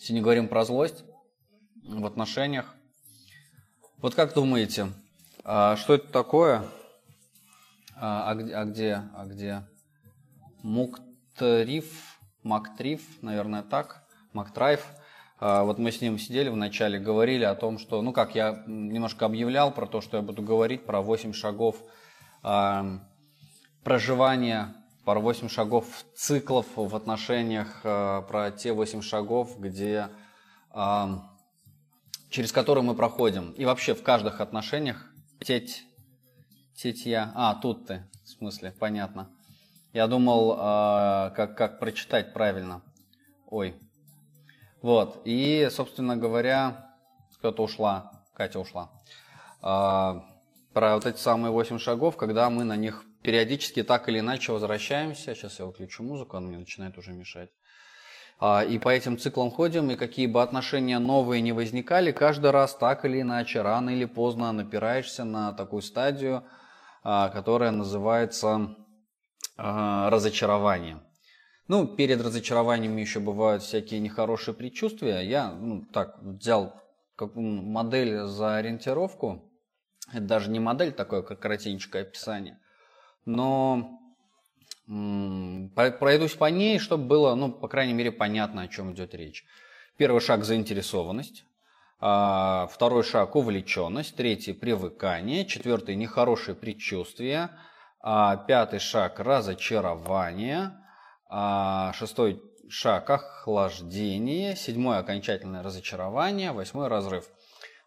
Сегодня говорим про злость в отношениях. Вот как думаете, а, что это такое? А, а, а где, а где? Муктриф, Мактриф, наверное, так, Мактрайф. А, вот мы с ним сидели вначале, говорили о том, что, ну как, я немножко объявлял про то, что я буду говорить про 8 шагов а, проживания, про 8 шагов циклов в отношениях, а, про те 8 шагов, где, через которые мы проходим. И вообще в каждых отношениях теть, тетья, а, тут ты, в смысле, понятно. Я думал, как, как прочитать правильно. Ой, вот, и, собственно говоря, кто-то ушла, Катя ушла. А, про вот эти самые восемь шагов, когда мы на них периодически так или иначе возвращаемся. Сейчас я выключу музыку, она мне начинает уже мешать. А, и по этим циклам ходим, и какие бы отношения новые не возникали, каждый раз так или иначе, рано или поздно напираешься на такую стадию, а, которая называется а, разочарование. Ну, перед разочарованием еще бывают всякие нехорошие предчувствия. Я ну, так взял как модель за ориентировку. Это даже не модель такое, как коротенькое описание. Но пройдусь по ней, чтобы было, ну, по крайней мере, понятно, о чем идет речь. Первый шаг – заинтересованность. А, второй шаг – увлеченность. Третий – привыкание. Четвертый – нехорошие предчувствия. А, пятый шаг – разочарование. А, шестой шаг – охлаждение. Седьмой – окончательное разочарование. Восьмой – разрыв.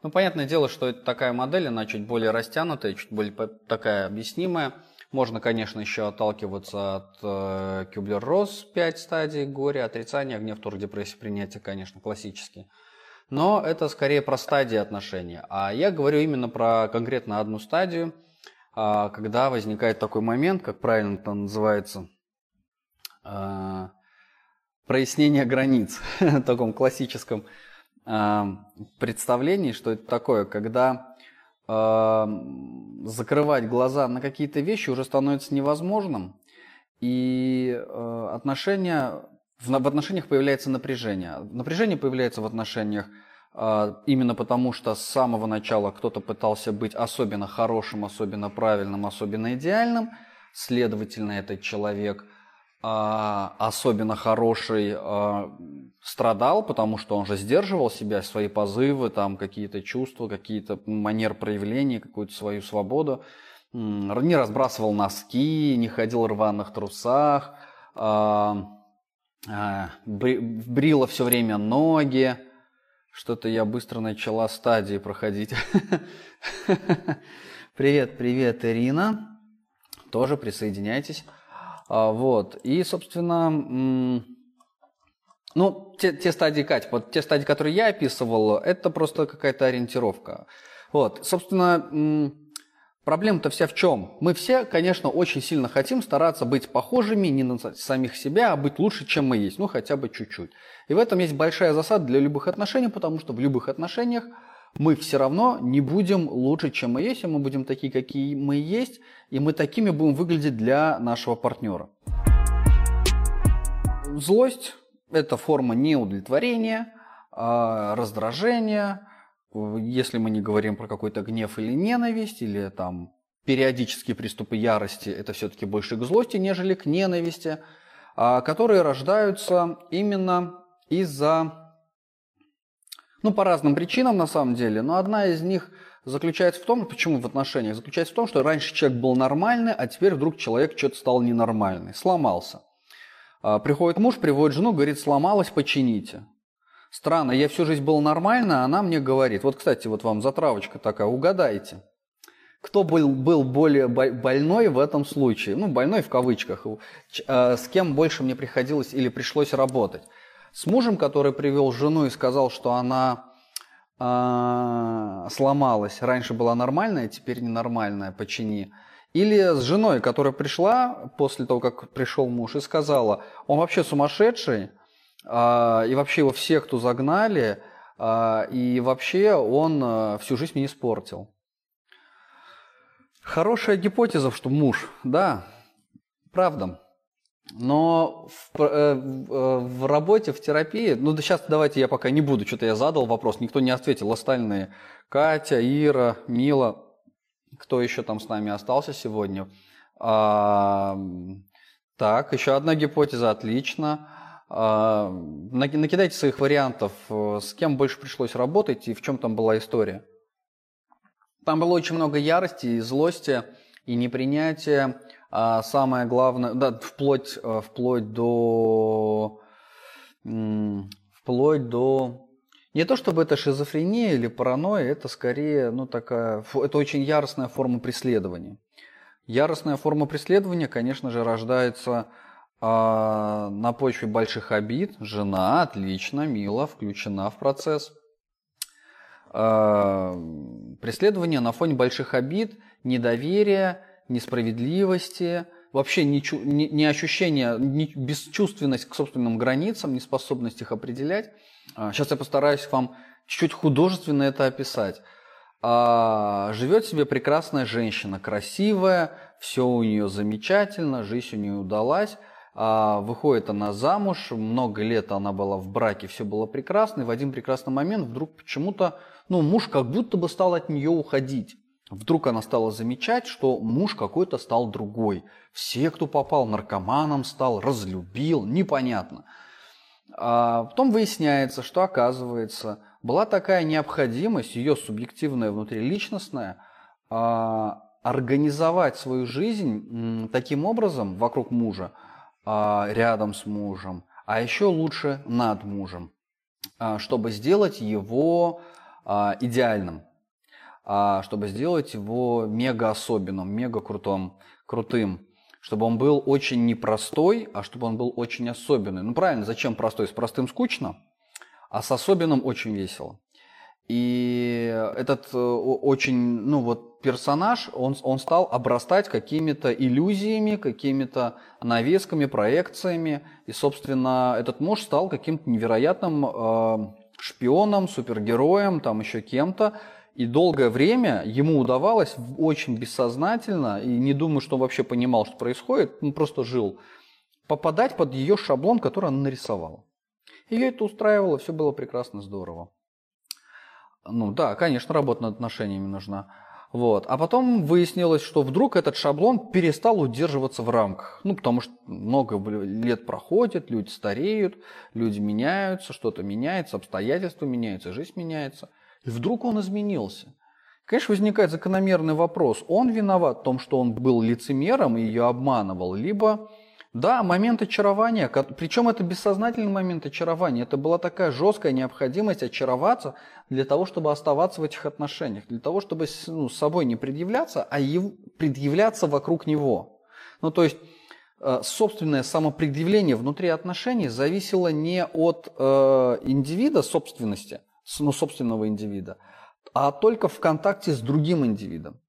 Ну, понятное дело, что это такая модель, она чуть более растянутая, чуть более такая объяснимая. Можно, конечно, еще отталкиваться от э, Кюблер-Росс, 5 стадий горя, отрицания, гнев, тур, депрессия, принятие, конечно, классические. Но это скорее про стадии отношений. А я говорю именно про конкретно одну стадию, э, когда возникает такой момент, как правильно это называется – а, прояснение границ в таком классическом а, представлении, что это такое, когда закрывать глаза на какие-то вещи уже становится невозможным, и отношения, в отношениях появляется напряжение. Напряжение появляется в отношениях именно потому, что с самого начала кто-то пытался быть особенно хорошим, особенно правильным, особенно идеальным, следовательно, этот человек – а, особенно хороший а, страдал, потому что он же сдерживал себя, свои позывы, там какие-то чувства, какие-то манер проявления, какую-то свою свободу. Не разбрасывал носки, не ходил в рваных трусах, а, брила все время ноги. Что-то я быстро начала стадии проходить. Привет, привет, Ирина. Тоже присоединяйтесь. А, вот. И, собственно, ну, те, те стадии, Кать, вот те стадии, которые я описывал, это просто какая-то ориентировка. Вот. Собственно, проблема-то вся в чем? Мы все, конечно, очень сильно хотим стараться быть похожими не на самих себя, а быть лучше, чем мы есть, ну, хотя бы чуть-чуть. И в этом есть большая засада для любых отношений, потому что в любых отношениях мы все равно не будем лучше, чем мы есть, и мы будем такие, какие мы есть, и мы такими будем выглядеть для нашего партнера. Злость – это форма неудовлетворения, а, раздражения, если мы не говорим про какой-то гнев или ненависть, или там периодические приступы ярости, это все-таки больше к злости, нежели к ненависти, а, которые рождаются именно из-за ну, по разным причинам на самом деле, но одна из них заключается в том, почему в отношениях, заключается в том, что раньше человек был нормальный, а теперь вдруг человек что-то стал ненормальный, сломался. А, приходит муж, приводит жену, говорит, сломалась, почините. Странно, я всю жизнь был нормально, а она мне говорит, вот, кстати, вот вам затравочка такая, угадайте. Кто был, был более больной в этом случае? Ну, больной в кавычках. А, с кем больше мне приходилось или пришлось работать? С мужем, который привел жену и сказал, что она э, сломалась, раньше была нормальная, теперь ненормальная, почини. Или с женой, которая пришла после того, как пришел муж, и сказала, он вообще сумасшедший, э, и вообще его все, кто загнали, э, и вообще он э, всю жизнь мне испортил. Хорошая гипотеза, что муж, да, правда. Но в, э, в работе, в терапии, ну да сейчас давайте я пока не буду, что-то я задал вопрос, никто не ответил, остальные. Катя, Ира, Мила, кто еще там с нами остался сегодня? А, так, еще одна гипотеза, отлично. А, накидайте своих вариантов, с кем больше пришлось работать и в чем там была история. Там было очень много ярости и злости и непринятия. А самое главное, да, вплоть, э, вплоть до, вплоть до, не то чтобы это шизофрения или паранойя, это скорее, ну такая, это очень яростная форма преследования. Яростная форма преследования, конечно же, рождается а, на почве больших обид. Жена, отлично, мило, включена в процесс. А, преследование на фоне больших обид, недоверия, несправедливости, вообще не, не, не ощущение, не бесчувственность к собственным границам, неспособность их определять. Сейчас а, я постараюсь вам чуть-чуть художественно это описать. А, живет себе прекрасная женщина, красивая, все у нее замечательно, жизнь у нее удалась. А, выходит она замуж, много лет она была в браке, все было прекрасно, и в один прекрасный момент вдруг почему-то, ну, муж как будто бы стал от нее уходить. Вдруг она стала замечать, что муж какой-то стал другой. Все, кто попал, наркоманом стал, разлюбил, непонятно. А потом выясняется, что оказывается, была такая необходимость, ее субъективная внутриличностная, а, организовать свою жизнь таким образом вокруг мужа, а, рядом с мужем, а еще лучше над мужем, а, чтобы сделать его идеальным, а чтобы сделать его мега особенным, мега крутым, крутым, чтобы он был очень непростой, а чтобы он был очень особенный. Ну правильно, зачем простой? С простым скучно, а с особенным очень весело. И этот э, очень, ну вот персонаж, он, он стал обрастать какими-то иллюзиями, какими-то навесками, проекциями. И, собственно, этот муж стал каким-то невероятным э, шпионом, супергероем, там еще кем-то. И долгое время ему удавалось очень бессознательно, и не думаю, что он вообще понимал, что происходит, он просто жил, попадать под ее шаблон, который она нарисовала. Ее это устраивало, все было прекрасно, здорово. Ну да, конечно, работа над отношениями нужна. Вот. А потом выяснилось, что вдруг этот шаблон перестал удерживаться в рамках. Ну, потому что много лет проходит, люди стареют, люди меняются, что-то меняется, обстоятельства меняются, жизнь меняется – и вдруг он изменился. Конечно, возникает закономерный вопрос, он виноват в том, что он был лицемером и ее обманывал, либо, да, момент очарования, причем это бессознательный момент очарования, это была такая жесткая необходимость очароваться для того, чтобы оставаться в этих отношениях, для того, чтобы ну, с собой не предъявляться, а предъявляться вокруг него. Ну, то есть, э, собственное самопредъявление внутри отношений зависело не от э, индивида собственности, ну, собственного индивида, а только в контакте с другим индивидом.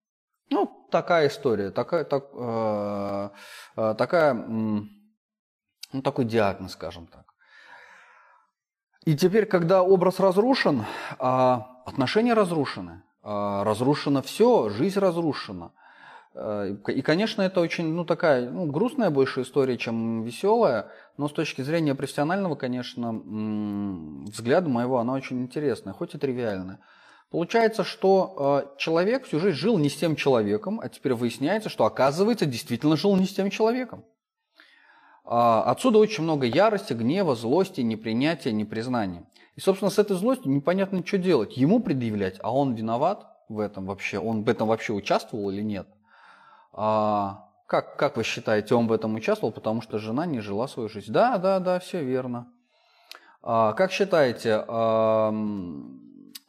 Ну, такая история, такая, так, э, э, такая, ну, такой диагноз, скажем так. И теперь, когда образ разрушен, э, отношения разрушены, э, разрушено все, жизнь разрушена. Э, и, конечно, это очень, ну, такая, ну, грустная больше история, чем веселая, но с точки зрения профессионального, конечно, взгляда моего, она очень интересная, хоть и тривиальная. Получается, что э, человек всю жизнь жил не с тем человеком, а теперь выясняется, что, оказывается, действительно жил не с тем человеком. А, отсюда очень много ярости, гнева, злости, непринятия, непризнания. И, собственно, с этой злостью непонятно, что делать. Ему предъявлять, а он виноват в этом вообще, он в этом вообще участвовал или нет. А, как, как вы считаете, он в этом участвовал, потому что жена не жила свою жизнь? Да, да, да, все верно. А, как считаете, он,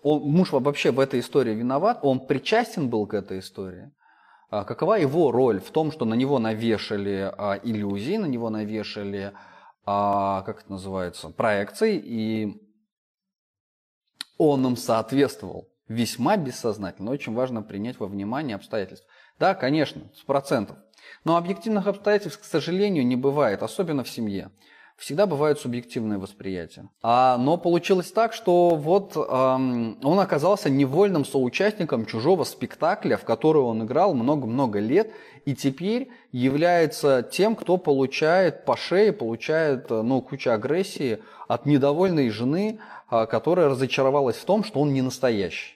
муж вообще в этой истории виноват? Он причастен был к этой истории? А, какова его роль в том, что на него навешали а, иллюзии, на него навешали, а, как это называется, проекции, и он им соответствовал? Весьма бессознательно. Очень важно принять во внимание обстоятельства. Да, конечно, с процентов. Но объективных обстоятельств, к сожалению, не бывает, особенно в семье. Всегда бывают субъективные восприятия. А, но получилось так, что вот эм, он оказался невольным соучастником чужого спектакля, в который он играл много-много лет, и теперь является тем, кто получает по шее, получает ну, кучу агрессии от недовольной жены, э, которая разочаровалась в том, что он не настоящий,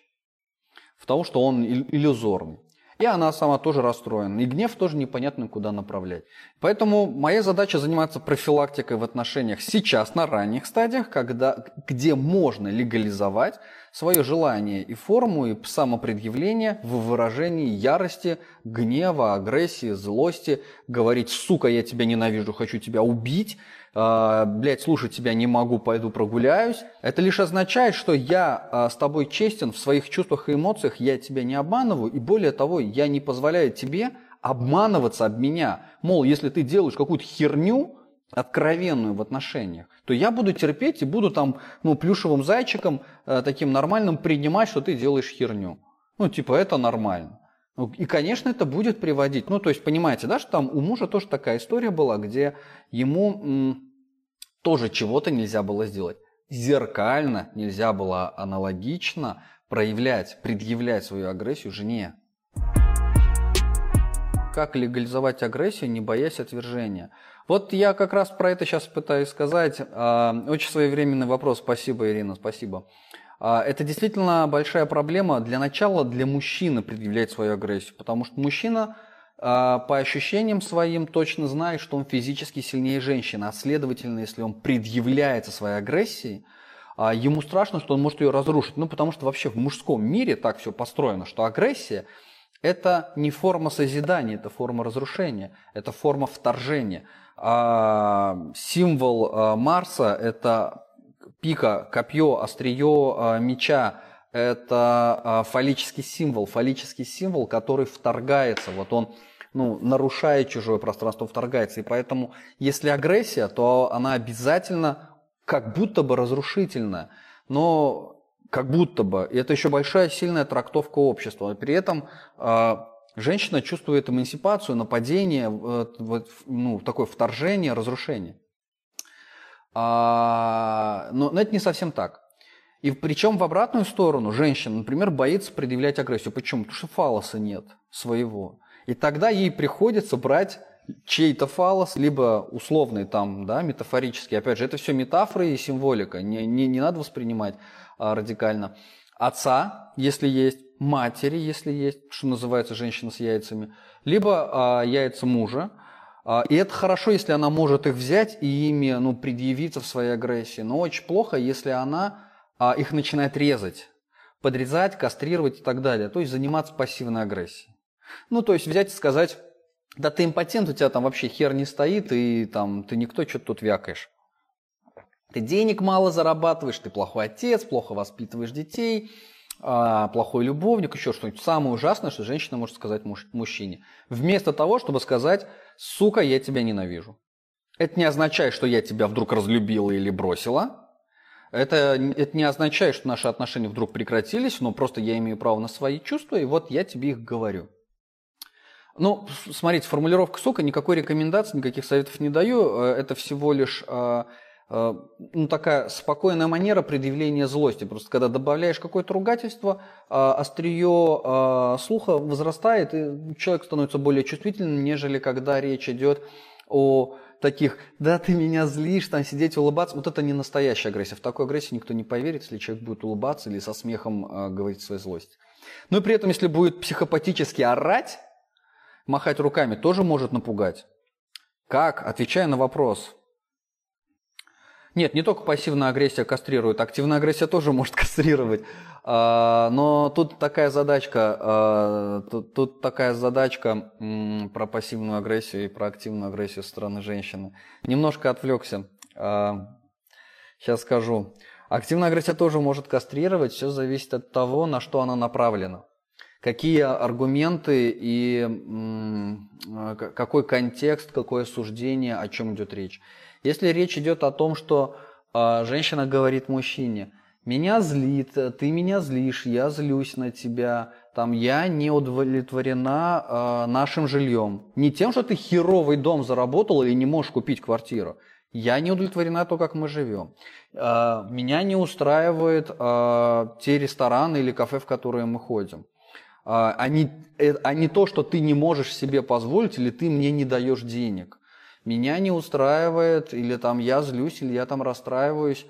в том, что он иллюзорный. И она сама тоже расстроена. И гнев тоже непонятно куда направлять. Поэтому моя задача заниматься профилактикой в отношениях сейчас, на ранних стадиях, когда, где можно легализовать свое желание и форму, и самопредъявление в выражении ярости, гнева, агрессии, злости, говорить «сука, я тебя ненавижу, хочу тебя убить», э, блядь, слушать тебя не могу, пойду прогуляюсь. Это лишь означает, что я э, с тобой честен в своих чувствах и эмоциях, я тебя не обманываю, и более того, я не позволяю тебе обманываться об меня. Мол, если ты делаешь какую-то херню, откровенную в отношениях, то я буду терпеть и буду там, ну, плюшевым зайчиком э, таким нормальным принимать, что ты делаешь херню. Ну, типа, это нормально. Ну, и, конечно, это будет приводить. Ну, то есть, понимаете, да, что там у мужа тоже такая история была, где ему тоже чего-то нельзя было сделать. Зеркально нельзя было аналогично проявлять, предъявлять свою агрессию жене. Как легализовать агрессию, не боясь отвержения? Вот я как раз про это сейчас пытаюсь сказать. А, очень своевременный вопрос. Спасибо, Ирина, спасибо. А, это действительно большая проблема для начала для мужчины предъявлять свою агрессию, потому что мужчина по ощущениям своим точно знает, что он физически сильнее женщины, а следовательно, если он предъявляется своей агрессией, а, ему страшно, что он может ее разрушить. Ну, потому что вообще в мужском мире так все построено, что агрессия – это не форма созидания, это форма разрушения, это форма вторжения. А символ Марса – это пика, копье, острие а, меча – это а, фаллический символ, фаллический символ, который вторгается, вот он ну, нарушает чужое пространство, вторгается. И поэтому, если агрессия, то она обязательно как будто бы разрушительная, но как будто бы. И это еще большая сильная трактовка общества. При этом э, женщина чувствует эмансипацию, нападение, э, ну, такое вторжение, разрушение. А, но, но это не совсем так. И причем в обратную сторону женщина, например, боится предъявлять агрессию. Почему? Потому что фалоса нет своего. И тогда ей приходится брать чей-то фалос, либо условный там, да, метафорический. Опять же, это все метафоры и символика. Не, не, не надо воспринимать а, радикально. Отца, если есть, матери, если есть, что называется женщина с яйцами, либо а, яйца мужа, а, и это хорошо, если она может их взять и ими ну, предъявиться в своей агрессии. Но очень плохо, если она а, их начинает резать, подрезать, кастрировать и так далее. То есть заниматься пассивной агрессией. Ну, то есть взять и сказать, да ты импотент, у тебя там вообще хер не стоит, и там ты никто, что-то тут вякаешь. Ты денег мало зарабатываешь, ты плохой отец, плохо воспитываешь детей, а, плохой любовник, еще что-нибудь. Самое ужасное, что женщина может сказать муж, мужчине. Вместо того, чтобы сказать, сука, я тебя ненавижу. Это не означает, что я тебя вдруг разлюбила или бросила. Это, это не означает, что наши отношения вдруг прекратились, но просто я имею право на свои чувства, и вот я тебе их говорю. Ну, смотрите, формулировка «сука» никакой рекомендации, никаких советов не даю. Э, это всего лишь а, Э, ну, такая спокойная манера предъявления злости. Просто когда добавляешь какое-то ругательство, э, острие э, слуха возрастает, и человек становится более чувствительным, нежели когда речь идет о таких, да ты меня злишь, там сидеть улыбаться. Вот это не настоящая агрессия. В такой агрессии никто не поверит, если человек будет улыбаться или со смехом говорить свою злость. Но и при этом, если будет психопатически орать, махать руками, тоже может напугать. Как? Отвечая на вопрос – нет, не только пассивная агрессия кастрирует, активная агрессия тоже может кастрировать. А, но тут такая задачка, а, тут, такая задачка про пассивную агрессию и про активную агрессию со стороны женщины. Немножко отвлекся. Сейчас а, скажу. Активная агрессия тоже может кастрировать, все зависит от того, на что она направлена. Какие аргументы и какой контекст, какое суждение, о чем идет речь. Если речь идет о том, что э, женщина говорит мужчине, меня злит, ты меня злишь, я злюсь на тебя, там, я не удовлетворена э, нашим жильем. Не тем, что ты херовый дом заработал и не можешь купить квартиру. Я не удовлетворена то, как мы живем. А, меня не устраивают а, те рестораны или кафе, в которые мы ходим. А не, э, а не то, что ты не можешь себе позволить или ты мне не даешь денег. Меня не устраивает, или там я злюсь, или я там расстраиваюсь,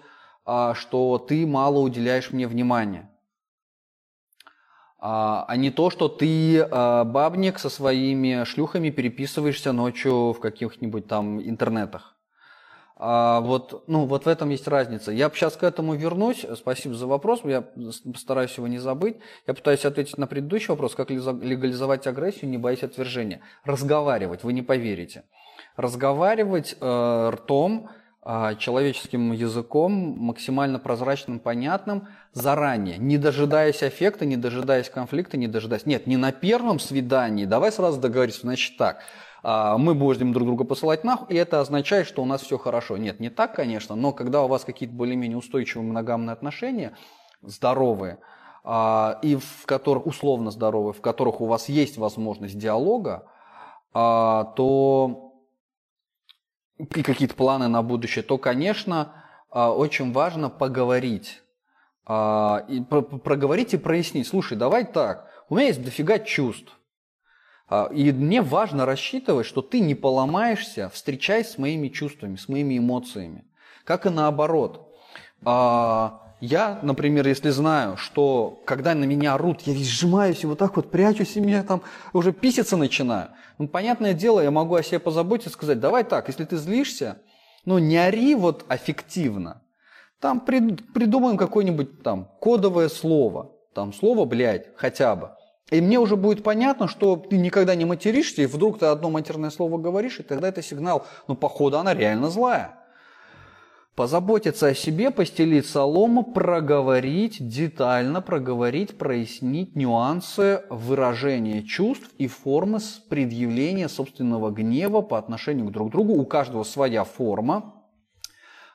что ты мало уделяешь мне внимания. А не то, что ты бабник со своими шлюхами переписываешься ночью в каких-нибудь там интернетах. А вот, ну, вот в этом есть разница. Я сейчас к этому вернусь. Спасибо за вопрос. Я постараюсь его не забыть. Я пытаюсь ответить на предыдущий вопрос, как легализовать агрессию, не боясь отвержения. Разговаривать, вы не поверите. Разговаривать э, ртом, э, человеческим языком, максимально прозрачным, понятным, заранее, не дожидаясь эффекта, не дожидаясь конфликта, не дожидаясь... Нет, не на первом свидании. Давай сразу договоримся. Значит так, а, мы будем друг друга посылать нахуй, и это означает, что у нас все хорошо. Нет, не так, конечно, но когда у вас какие-то более-менее устойчивые моногамные отношения, здоровые, а, и в которых, условно здоровые, в которых у вас есть возможность диалога, а, то и какие-то планы на будущее, то, конечно, очень важно поговорить. И проговорить и прояснить. Слушай, давай так, у меня есть дофига чувств. А, и мне важно рассчитывать, что ты не поломаешься, встречаясь с моими чувствами, с моими эмоциями. Как и наоборот. А, я, например, если знаю, что когда на меня орут, я весь сжимаюсь и вот так вот прячусь, и меня там уже писаться начинаю. Ну, понятное дело, я могу о себе позаботиться сказать, давай так, если ты злишься, ну, не ори вот аффективно. Там придумаем какое-нибудь там кодовое слово. Там слово, блядь, хотя бы. И мне уже будет понятно, что ты никогда не материшься, и вдруг ты одно матерное слово говоришь, и тогда это сигнал, ну, походу, она реально злая. Позаботиться о себе, постелить солому, проговорить, детально проговорить, прояснить нюансы выражения чувств и формы предъявления собственного гнева по отношению к друг другу. У каждого своя форма.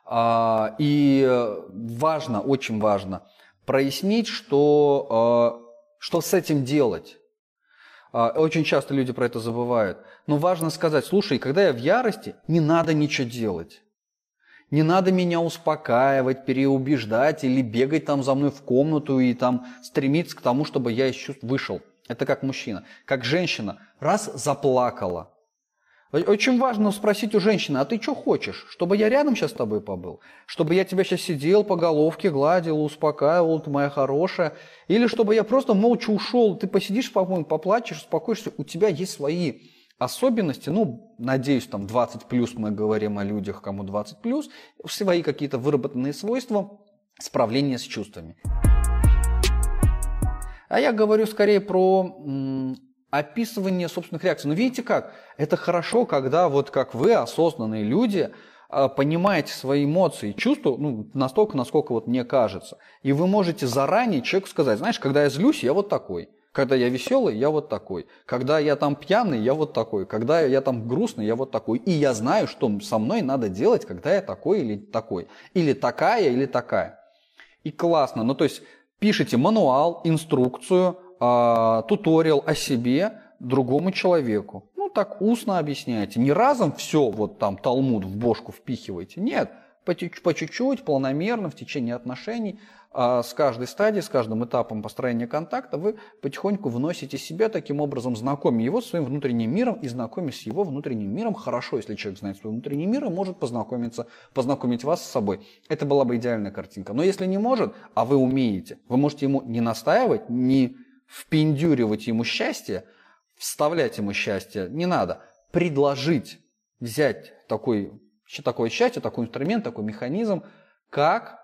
А, и важно, очень важно, прояснить, что а, что с этим делать? А, очень часто люди про это забывают. Но важно сказать, слушай, когда я в ярости, не надо ничего делать. Не надо меня успокаивать, переубеждать или бегать там за мной в комнату и там стремиться к тому, чтобы я из чувств вышел. Это как мужчина. Как женщина. Раз заплакала, очень важно спросить у женщины, а ты что хочешь? Чтобы я рядом сейчас с тобой побыл? Чтобы я тебя сейчас сидел по головке, гладил, успокаивал, ты моя хорошая? Или чтобы я просто молча ушел, ты посидишь, по-моему, поплачешь, успокоишься, у тебя есть свои особенности, ну, надеюсь, там 20 плюс мы говорим о людях, кому 20 плюс, свои какие-то выработанные свойства справления с чувствами. А я говорю скорее про описывание собственных реакций. Но видите как? Это хорошо, когда вот как вы, осознанные люди, а, понимаете свои эмоции и чувства ну, настолько, насколько вот мне кажется. И вы можете заранее человеку сказать, знаешь, когда я злюсь, я вот такой. Когда я веселый, я вот такой. Когда я там пьяный, я вот такой. Когда я там грустный, я вот такой. И я знаю, что со мной надо делать, когда я такой или такой. Или такая, или такая. И классно. Ну, то есть пишите мануал, инструкцию, а, туториал о себе другому человеку. Ну, так устно объясняйте. Не разом все вот там Талмуд в бошку впихиваете. Нет, по чуть-чуть, планомерно, в течение отношений, а с каждой стадией, с каждым этапом построения контакта вы потихоньку вносите себя таким образом, знакомя его с своим внутренним миром и знакомя с его внутренним миром. Хорошо, если человек знает свой внутренний мир и может познакомиться, познакомить вас с собой. Это была бы идеальная картинка. Но если не может, а вы умеете, вы можете ему не настаивать, не впендюривать ему счастье, вставлять ему счастье не надо. Предложить взять такой, такое счастье, такой инструмент, такой механизм, как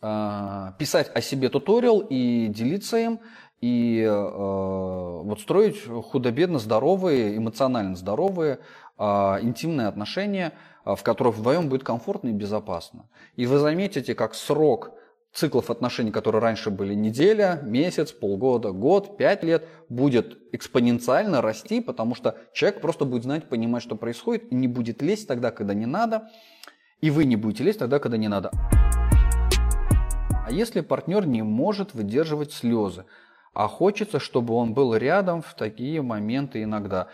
писать о себе туториал и делиться им, и э, вот строить худо-бедно здоровые, эмоционально здоровые, э, интимные отношения, в которых вдвоем будет комфортно и безопасно. И вы заметите, как срок циклов отношений, которые раньше были неделя, месяц, полгода, год, пять лет, будет экспоненциально расти, потому что человек просто будет знать, понимать, что происходит, и не будет лезть тогда, когда не надо, и вы не будете лезть тогда, когда не надо. А если партнер не может выдерживать слезы, а хочется, чтобы он был рядом в такие моменты иногда?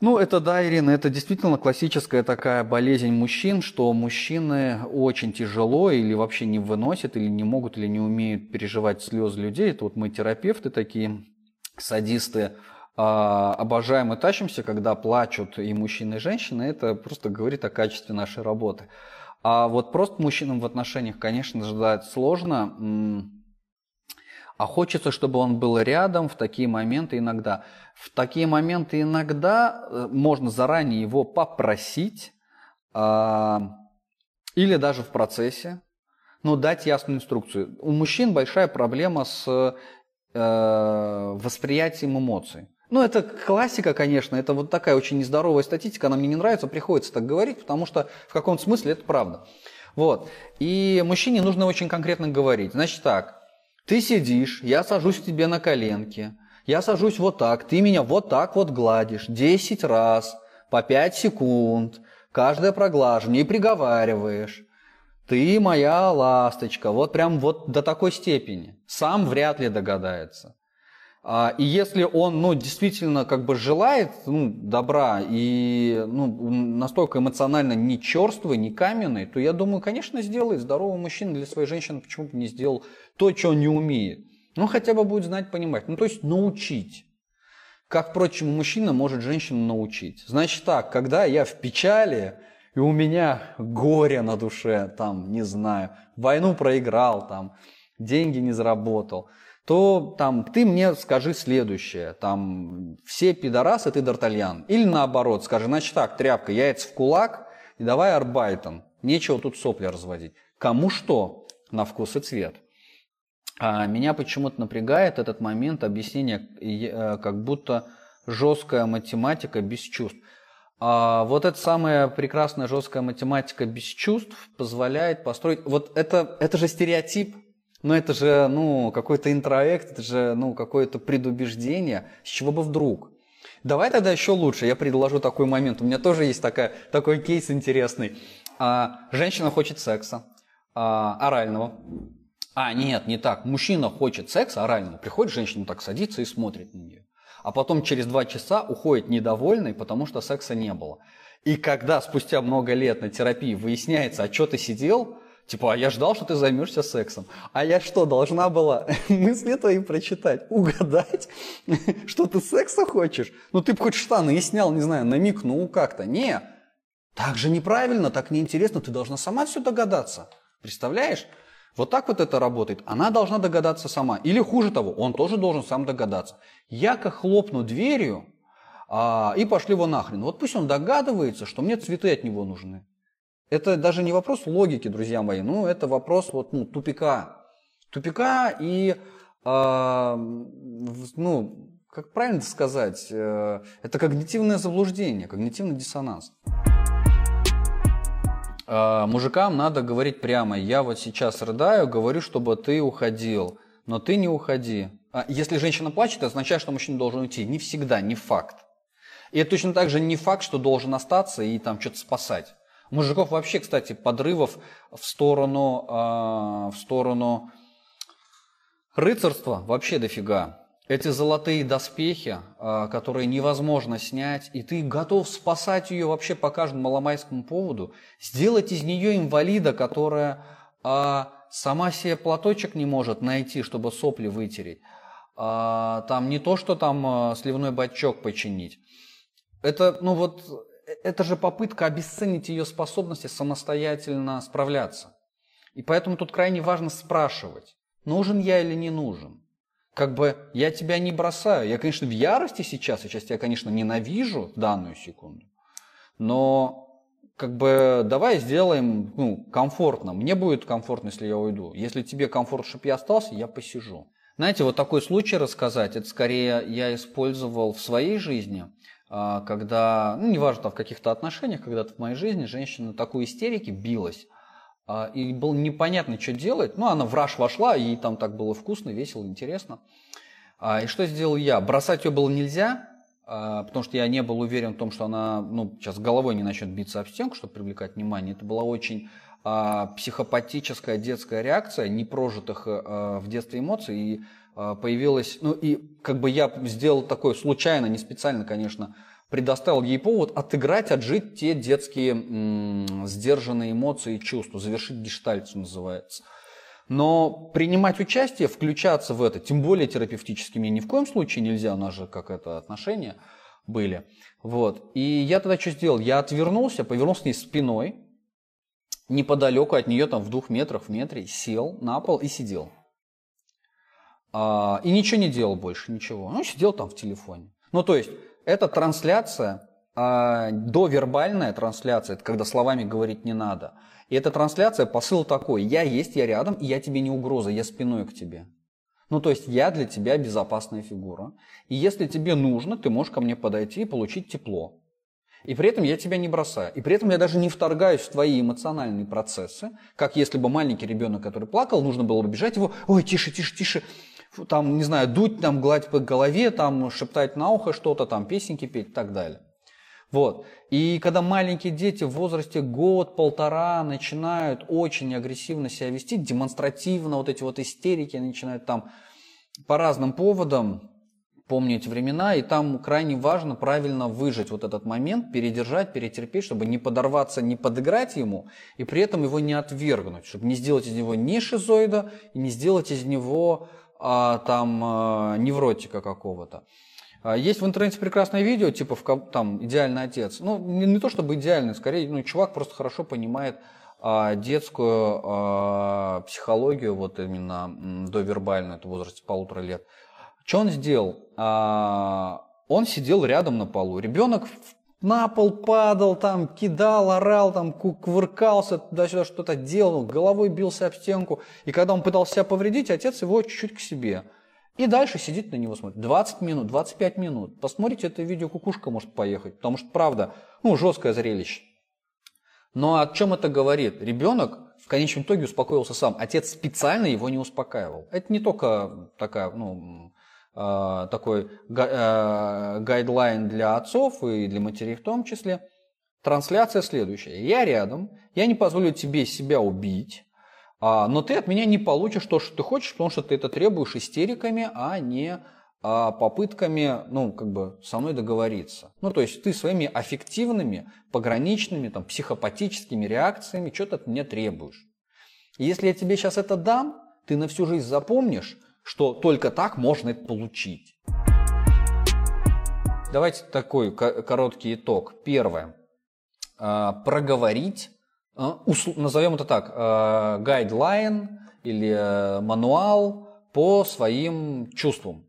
Ну, это да, Ирина, это действительно классическая такая болезнь мужчин, что мужчины очень тяжело или вообще не выносят, или не могут, или не умеют переживать слезы людей. Это вот мы терапевты такие, садисты, а, обожаем и тащимся, когда плачут и мужчины, и женщины. Это просто говорит о качестве нашей работы. А вот просто мужчинам в отношениях, конечно, ждать сложно. А хочется, чтобы он был рядом в такие моменты иногда. В такие моменты иногда э, можно заранее его попросить а, или даже в процессе, но дать ясную инструкцию. У мужчин большая проблема с э, восприятием эмоций. Ну, это классика, конечно, это вот такая очень нездоровая статистика, она мне не нравится, приходится так говорить, потому что в каком-то смысле это правда. Вот. И мужчине нужно очень конкретно говорить. Значит так, ты сидишь, я сажусь к тебе на коленки, я сажусь вот так, ты меня вот так вот гладишь 10 раз по 5 секунд, каждое проглаживание и приговариваешь. Ты моя ласточка, вот прям вот до такой степени. Сам вряд ли догадается. А, и если он ну, действительно как бы желает ну, добра и ну, настолько эмоционально не черствый, не каменный, то я думаю, конечно, сделает здоровый мужчина для своей женщины, почему бы не сделал то, что он не умеет. Ну, хотя бы будет знать, понимать. Ну, то есть научить. Как, впрочем, мужчина может женщину научить. Значит так, когда я в печали, и у меня горе на душе, там, не знаю, войну проиграл, там, деньги не заработал – то там ты мне скажи следующее, там все пидорасы, ты Д'Артальян. Или наоборот, скажи, значит так, тряпка, яйца в кулак, и давай арбайтон. Нечего тут сопли разводить. Кому что на вкус и цвет. А меня почему-то напрягает этот момент объяснения, э, как будто жесткая математика без чувств. А вот эта самая прекрасная жесткая математика без чувств позволяет построить... Вот это, это же стереотип но это же, ну, какой-то интроект, это же, ну, какое-то предубеждение. С чего бы вдруг? Давай тогда еще лучше. Я предложу такой момент. У меня тоже есть такая, такой кейс интересный. А, женщина хочет секса, а, орального. А, нет, не так. Мужчина хочет секса орального. Приходит женщина, так садится и смотрит на нее. А потом через два часа уходит недовольный, потому что секса не было. И когда спустя много лет на терапии выясняется, а что ты сидел, Типа, а я ждал, что ты займешься сексом. А я что, должна была мысли твои прочитать, угадать, что ты секса хочешь? Ну, ты бы хоть штаны и снял, не знаю, намекнул как-то. Не, так же неправильно, так неинтересно, ты должна сама все догадаться. Представляешь? Вот так вот это работает. Она должна догадаться сама. Или хуже того, он тоже должен сам догадаться. Я как хлопну дверью, а, и пошли его нахрен. Вот пусть он догадывается, что мне цветы от него нужны. Это даже не вопрос логики, друзья мои, ну, это вопрос вот, ну, тупика. Тупика и, э, ну, как правильно сказать, э, это когнитивное заблуждение, когнитивный диссонанс. Э, мужикам надо говорить прямо, я вот сейчас рыдаю, говорю, чтобы ты уходил, но ты не уходи. А если женщина плачет, это означает, что мужчина должен уйти. Не всегда, не факт. И это точно так же не факт, что должен остаться и там что-то спасать. Мужиков вообще, кстати, подрывов в сторону, э, в сторону рыцарства вообще дофига. Эти золотые доспехи, э, которые невозможно снять, и ты готов спасать ее вообще по каждому маломайскому поводу, сделать из нее инвалида, которая э, сама себе платочек не может найти, чтобы сопли вытереть. Э, там не то, что там э, сливной бачок починить. Это, ну вот, это же попытка обесценить ее способности самостоятельно справляться. И поэтому тут крайне важно спрашивать, нужен я или не нужен. Как бы я тебя не бросаю. Я, конечно, в ярости сейчас, сейчас я, конечно, ненавижу в данную секунду. Но как бы давай сделаем ну, комфортно. Мне будет комфортно, если я уйду. Если тебе комфортно, чтобы я остался, я посижу. Знаете, вот такой случай рассказать, это скорее я использовал в своей жизни – когда, ну, неважно, в каких-то отношениях, когда-то в моей жизни женщина такой истерики билась, а, и было непонятно, что делать. Ну, она в раш вошла, и там так было вкусно, весело, интересно. А, и что сделал я? Бросать ее было нельзя, потому что я не был уверен в том, что она ну, сейчас головой не начнет биться об стенку, чтобы привлекать внимание. Это была очень психопатическая детская реакция непрожитых в детстве эмоций. И появилась, ну и как бы я сделал такое случайно, не специально, конечно, предоставил ей повод отыграть, отжить те детские м- сдержанные эмоции и чувства, завершить гештальт, что называется. Но принимать участие, включаться в это, тем более терапевтически, мне ни в коем случае нельзя, у нас же как это отношения были. Вот. И я тогда что сделал? Я отвернулся, повернулся к ней спиной, неподалеку от нее, там в двух метрах, в метре, сел на пол и сидел. А, и ничего не делал больше, ничего. Ну, сидел там в телефоне. Ну, то есть, это трансляция, а, довербальная трансляция, это когда словами говорить не надо. И эта трансляция, посыл такой, я есть, я рядом, и я тебе не угроза, я спиной к тебе. Ну, то есть я для тебя безопасная фигура. И если тебе нужно, ты можешь ко мне подойти и получить тепло. И при этом я тебя не бросаю. И при этом я даже не вторгаюсь в твои эмоциональные процессы, как если бы маленький ребенок, который плакал, нужно было бы бежать его, ой, тише, тише, тише, там, не знаю, дуть, там, гладить по голове, там, шептать на ухо что-то, там, песенки петь и так далее. Вот. И когда маленькие дети в возрасте год-полтора начинают очень агрессивно себя вести, демонстративно, вот эти вот истерики начинают там по разным поводам, помню эти времена, и там крайне важно правильно выжить вот этот момент, передержать, перетерпеть, чтобы не подорваться, не подыграть ему, и при этом его не отвергнуть, чтобы не сделать из него не шизоида и не сделать из него а, там а, невротика какого-то. А, есть в интернете прекрасное видео, типа там идеальный отец. Ну, не, не то чтобы идеальный, скорее, ну, чувак просто хорошо понимает а, детскую а, психологию, вот именно довербальную, это в возрасте полутора лет. Что он сделал? А, он сидел рядом на полу. Ребенок на пол падал, там кидал, орал, там кувыркался, туда-сюда что-то делал, головой бился об стенку. И когда он пытался себя повредить, отец его чуть-чуть к себе. И дальше сидит на него смотрит. 20 минут, 25 минут. Посмотрите это видео, кукушка может поехать. Потому что, правда, ну, жесткое зрелище. Но о чем это говорит? Ребенок в конечном итоге успокоился сам. Отец специально его не успокаивал. Это не только такая, ну, такой э, гайдлайн для отцов и для матерей в том числе. Трансляция следующая. Я рядом, я не позволю тебе себя убить, а, но ты от меня не получишь то, что ты хочешь, потому что ты это требуешь истериками, а не а, попытками, ну, как бы со мной договориться. Ну, то есть ты своими аффективными, пограничными, там, психопатическими реакциями что-то от меня требуешь. Если я тебе сейчас это дам, ты на всю жизнь запомнишь, что только так можно это получить. Давайте такой короткий итог. Первое. А, проговорить а, назовем это так, гайдлайн или мануал по своим чувствам.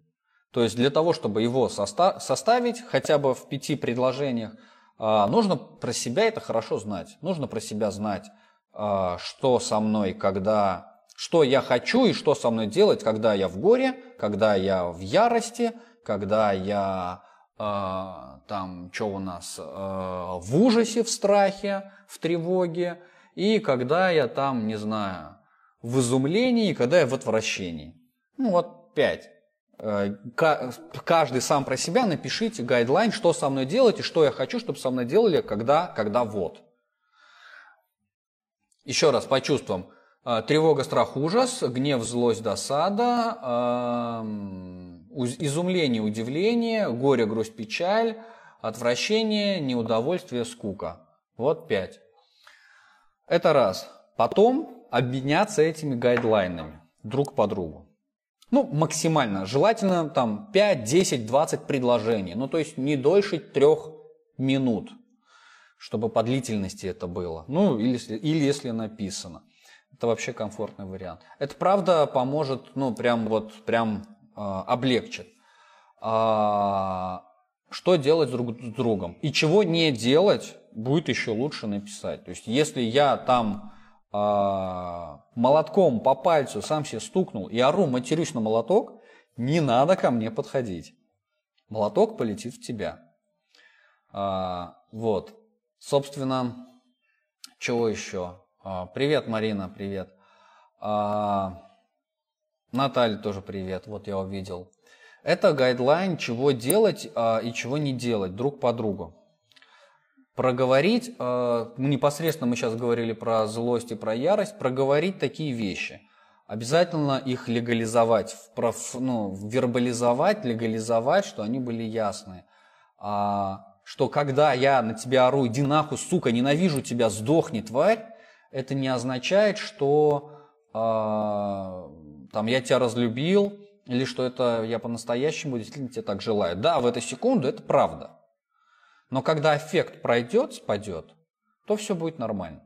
То есть для того, чтобы его составить хотя бы в пяти предложениях, а, нужно про себя это хорошо знать. Нужно про себя знать, а, что со мной, когда, что я хочу и что со мной делать, когда я в горе, когда я в ярости, когда я там, что у нас, в ужасе, в страхе, в тревоге, и когда я там, не знаю, в изумлении, и когда я в отвращении. Ну вот пять. Э, каждый сам про себя напишите гайдлайн, что со мной делать и что я хочу, чтобы со мной делали, когда, когда вот. Еще раз по чувствам. Э, тревога, страх, ужас, гнев, злость, досада, эм, изумление, удивление, горе, грусть, печаль, отвращение, неудовольствие, скука. Вот пять. Это раз. Потом обменяться этими гайдлайнами друг по другу. Ну, максимально. Желательно там 5, 10, 20 предложений. Ну, то есть не дольше трех минут, чтобы по длительности это было. Ну, или, или если написано. Это вообще комфортный вариант. Это правда поможет, ну, прям вот, прям э, облегчит. А, что делать друг с другом? И чего не делать, будет еще лучше написать. То есть, если я там э, молотком по пальцу сам себе стукнул и ору, матерюсь на молоток, не надо ко мне подходить. Молоток полетит в тебя. А, вот. Собственно, чего еще? А, привет, Марина, привет. А, Наталья тоже привет, вот я увидел. Это гайдлайн, чего делать а, и чего не делать друг по другу проговорить, непосредственно мы сейчас говорили про злость и про ярость, проговорить такие вещи. Обязательно их легализовать, ну, вербализовать, легализовать, что они были ясны. Что когда я на тебя ору, иди нахуй, сука, ненавижу тебя, сдохни, тварь, это не означает, что э, там я тебя разлюбил, или что это я по-настоящему действительно тебе так желаю. Да, в эту секунду это правда. Но когда эффект пройдет, спадет, то все будет нормально.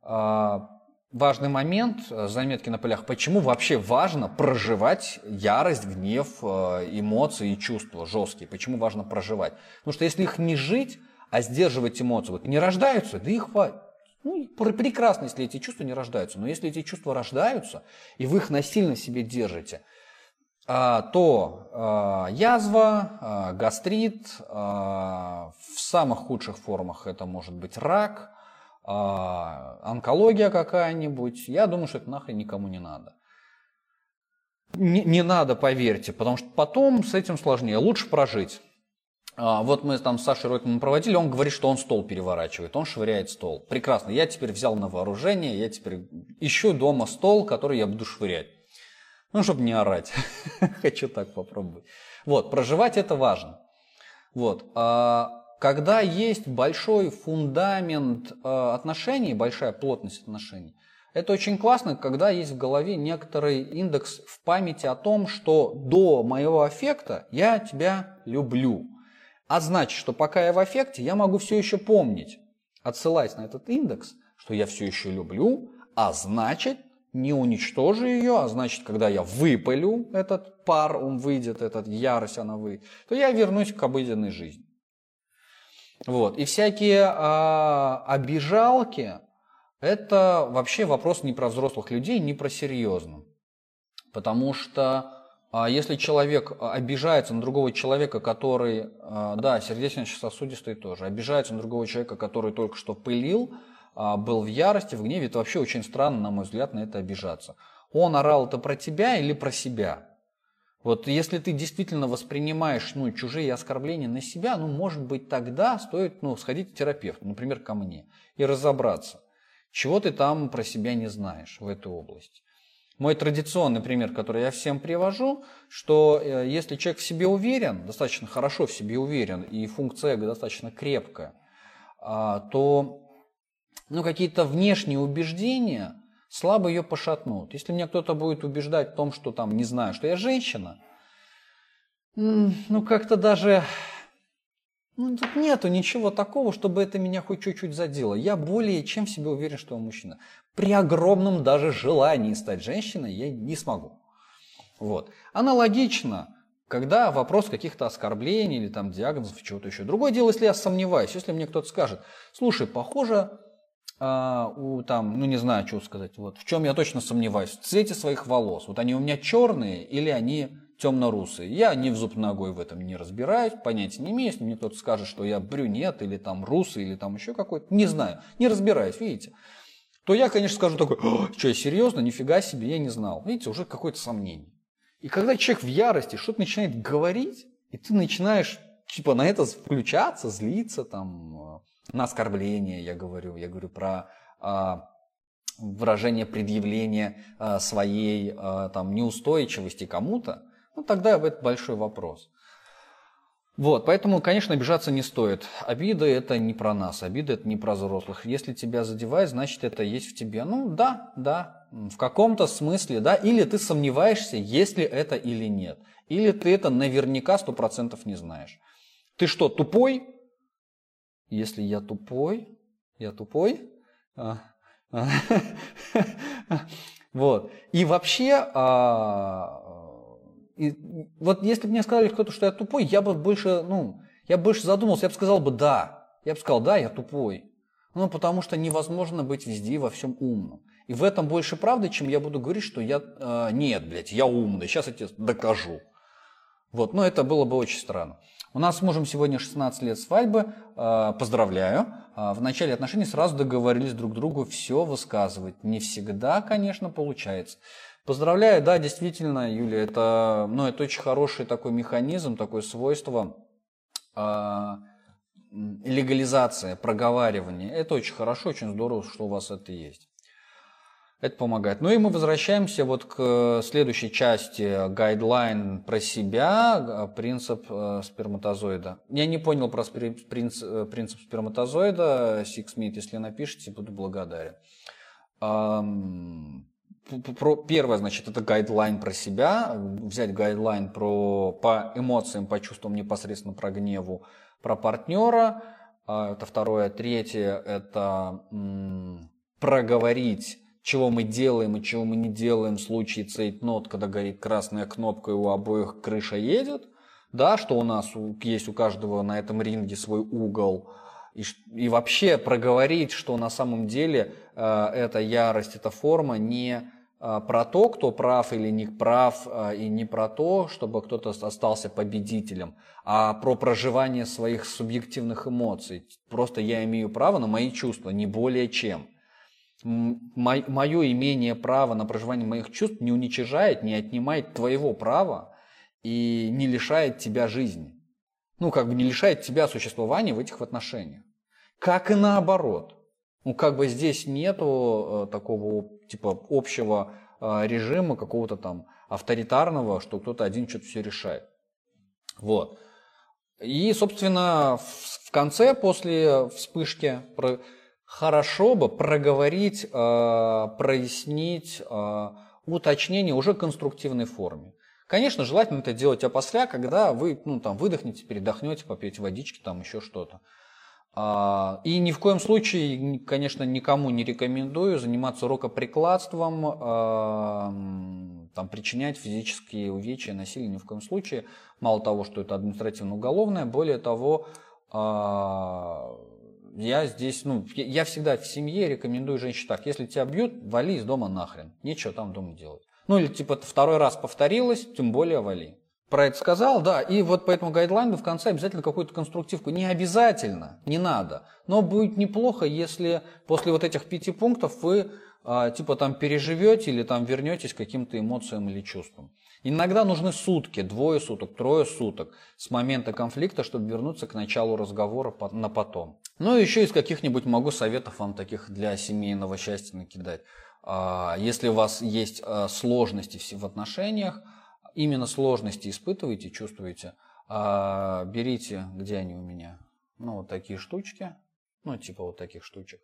А, важный момент, э, заметки на полях, почему вообще важно проживать ярость, гнев, э, эмоции и чувства жесткие, почему важно проживать. Потому что если их не жить, а сдерживать эмоции, вот не рождаются, да их ну, прекрасно, если эти чувства не рождаются, но если эти чувства рождаются, и вы их насильно себе держите, а, то а, язва, гастрит, в самых худших формах это может быть рак – а, онкология какая-нибудь, я думаю, что это нахрен никому не надо. Не, не надо, поверьте, потому что потом с этим сложнее. Лучше прожить. А, вот мы там с Сашей Ройтманом проводили, он говорит, что он стол переворачивает, он швыряет стол. Прекрасно, я теперь взял на вооружение, я теперь ищу дома стол, который я буду швырять. Ну, чтобы не орать. Хочу так попробовать. Вот, проживать это важно. Вот. А когда есть большой фундамент э, отношений, большая плотность отношений, это очень классно, когда есть в голове некоторый индекс в памяти о том, что до моего аффекта я тебя люблю. А значит, что пока я в аффекте, я могу все еще помнить, отсылаясь на этот индекс, что я все еще люблю, а значит, не уничтожу ее, а значит, когда я выпалю этот пар, он выйдет, этот ярость, она выйдет, то я вернусь к обыденной жизни. Вот. И всякие а, обижалки – это вообще вопрос не про взрослых людей, не про серьезно. Потому что а, если человек обижается на другого человека, который, а, да, сердечно-сосудистый тоже, обижается на другого человека, который только что пылил, а, был в ярости, в гневе, это вообще очень странно, на мой взгляд, на это обижаться. Он орал это про тебя или про себя? Вот если ты действительно воспринимаешь ну, чужие оскорбления на себя, ну, может быть, тогда стоит ну, сходить к терапевту, например, ко мне, и разобраться, чего ты там про себя не знаешь в этой области. Мой традиционный пример, который я всем привожу, что э, если человек в себе уверен, достаточно хорошо в себе уверен, и функция эго достаточно крепкая, а, то ну, какие-то внешние убеждения – слабо ее пошатнут. Если меня кто-то будет убеждать в том, что там, не знаю, что я женщина, ну как-то даже ну, тут нету ничего такого, чтобы это меня хоть чуть-чуть задело. Я более чем в себе уверен, что я мужчина. При огромном даже желании стать женщиной я не смогу. Вот. Аналогично, когда вопрос каких-то оскорблений или там диагнозов, чего-то еще. Другое дело, если я сомневаюсь, если мне кто-то скажет, слушай, похоже, а, у там, ну не знаю, что сказать, вот в чем я точно сомневаюсь, в цвете своих волос. Вот они у меня черные или они темно-русые. Я ни в зуб ногой в этом не разбираюсь, понятия не имею. Если мне кто-то скажет, что я брюнет или там русый или там еще какой-то, не знаю, не разбираюсь, видите. То я, конечно, скажу такой, что, я серьезно, нифига себе, я не знал. Видите, уже какое-то сомнение. И когда человек в ярости что-то начинает говорить, и ты начинаешь типа на это включаться, злиться, там, на оскорбление я говорю, я говорю про а, выражение предъявления а, своей а, там, неустойчивости кому-то, ну тогда это большой вопрос. Вот, поэтому, конечно, обижаться не стоит. Обида – это не про нас, обида – это не про взрослых. Если тебя задевает, значит, это есть в тебе. Ну, да, да, в каком-то смысле, да. Или ты сомневаешься, есть ли это или нет. Или ты это наверняка сто процентов не знаешь. Ты что, тупой? Если я тупой, я тупой. А, а, вот. И вообще, а, и, вот если бы мне сказали кто-то, что я тупой, я бы больше, ну, я бы больше задумался, я бы сказал бы да. Я бы сказал, да, я тупой. Ну, потому что невозможно быть везде и во всем умным. И в этом больше правды, чем я буду говорить, что я, э, нет, блядь, я умный, сейчас я тебе докажу. Вот, но это было бы очень странно. У нас с мужем сегодня 16 лет свадьбы. А, поздравляю. А, в начале отношений сразу договорились друг другу все высказывать. Не всегда, конечно, получается. Поздравляю, да, действительно, Юлия, это, ну, это очень хороший такой механизм, такое свойство э, легализация, проговаривание. Это очень хорошо, очень здорово, что у вас это есть. Это помогает. Ну и мы возвращаемся вот к следующей части guideline про себя, принцип э, сперматозоида. Я не понял про принцип, э, принцип сперматозоида, Сиксмит, если напишите, буду благодарен. Первое, значит, это guideline про себя, взять guideline про, по эмоциям, по чувствам непосредственно про гневу, про партнера. А, это второе. Третье, это проговорить чего мы делаем и чего мы не делаем в случае цейтнот, когда горит красная кнопка и у обоих крыша едет, да, что у нас есть у каждого на этом ринге свой угол, и, и вообще проговорить, что на самом деле э, эта ярость, эта форма не э, про то, кто прав или не прав, э, и не про то, чтобы кто-то остался победителем, а про проживание своих субъективных эмоций. Просто я имею право на мои чувства, не более чем мое имение права на проживание моих чувств не уничижает, не отнимает твоего права и не лишает тебя жизни. Ну, как бы не лишает тебя существования в этих отношениях. Как и наоборот. Ну, как бы здесь нету э, такого, типа, общего э, режима, какого-то там авторитарного, что кто-то один что-то все решает. Вот. И, собственно, в конце, после вспышки, хорошо бы проговорить, э, прояснить э, уточнение уже конструктивной форме. Конечно, желательно это делать опосля, когда вы ну, там, выдохнете, передохнете, попьете водички, там еще что-то. А, и ни в коем случае, конечно, никому не рекомендую заниматься рукоприкладством, а, там, причинять физические увечья, насилие ни в коем случае. Мало того, что это административно-уголовное, более того, а, я здесь, ну, я всегда в семье рекомендую женщине так, если тебя бьют, вали из дома нахрен, нечего там дома делать. Ну или типа второй раз повторилось, тем более вали. Про это сказал, да, и вот поэтому гайдлайны в конце обязательно какую-то конструктивку. Не обязательно, не надо. Но будет неплохо, если после вот этих пяти пунктов вы типа там переживете или там вернетесь к каким-то эмоциям или чувствам. Иногда нужны сутки, двое суток, трое суток с момента конфликта, чтобы вернуться к началу разговора на потом. Ну и еще из каких-нибудь могу советов вам таких для семейного счастья накидать. А, если у вас есть а, сложности в отношениях, именно сложности испытываете, чувствуете, а, берите, где они у меня, ну вот такие штучки, ну типа вот таких штучек,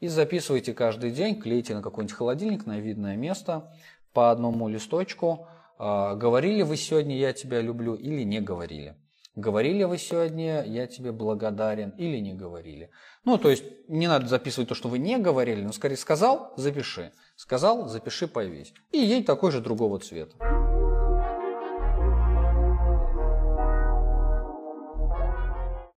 и записывайте каждый день, клейте на какой-нибудь холодильник, на видное место, по одному листочку, а, говорили вы сегодня «я тебя люблю» или не говорили. Говорили вы сегодня «я тебе благодарен» или не говорили. Ну, то есть не надо записывать то, что вы не говорили, но скорее сказал – запиши. Сказал – запиши, повесь. И ей такой же другого цвета.